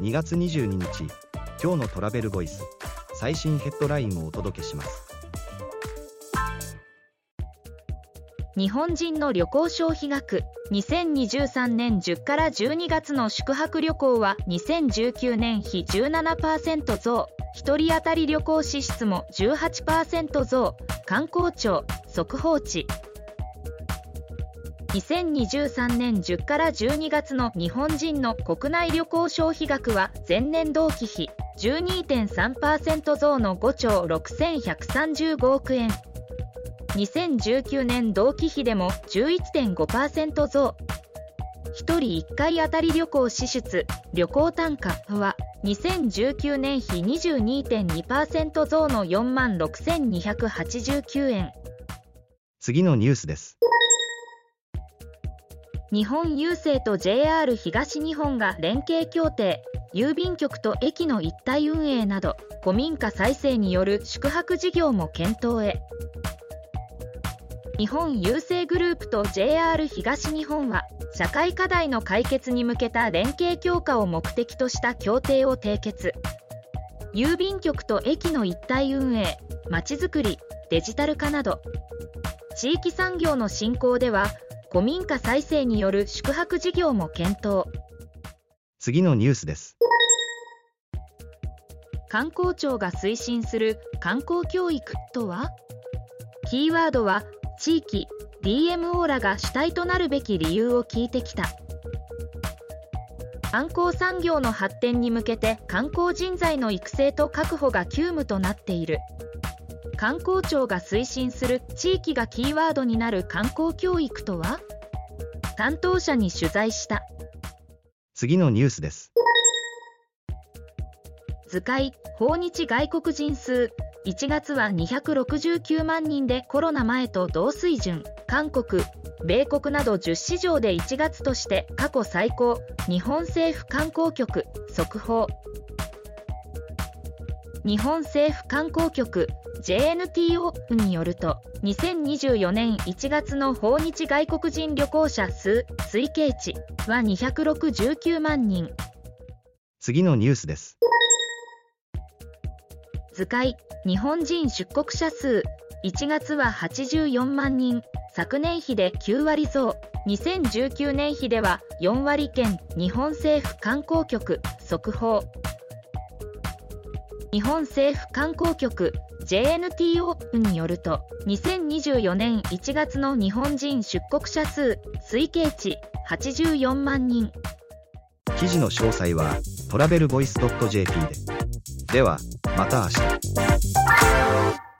2月22日今日のトラベルボイス最新ヘッドラインをお届けします。日本人の旅行消費額2023年10から12月の宿泊旅行は2019年比17%増。1人当たり旅行支出も18%増。観光庁速報値。2023年10から12月の日本人の国内旅行消費額は前年同期比12.3%増の5兆6135億円2019年同期比でも11.5%増1人1回当たり旅行支出旅行単価は2019年比22.2%増の4万6289円次のニュースです。日本郵政と JR 東日本が連携協定郵便局と駅の一体運営など古民家再生による宿泊事業も検討へ。日本郵政グループと JR 東日本は社会課題の解決に向けた連携強化を目的とした協定を締結。郵便局と駅の一体運営まちづくりデジタル化など。地域産業の振興では古民家再生による宿泊事業も検討。次のニュースです。観光庁が推進する観光教育とは？キーワードは地域 DMO らが主体となるべき理由を聞いてきた。観光産業の発展に向けて観光人材の育成と確保が急務となっている観光庁が推進する地域がキーワードになる観光教育とは？担当者に取材した。次のニュースです。図解訪日外国人数。1月は269万人でコロナ前と同水準。韓国米国など10市場で1月として過去最高。日本政府観光局速報日本政府観光局 JNTO によると2024年1月の訪日外国人旅行者数推計値は269万人。次のニュースです。図解日本人出国者数1月は84万人。昨年比で9割増。2019年比では4割減。日本政府観光局速報日本政府観光局 JNTO によると2024年1月の日本人出国者数推計値84万人。記事の詳細はトラベルボイス .jp で。ではまた明日。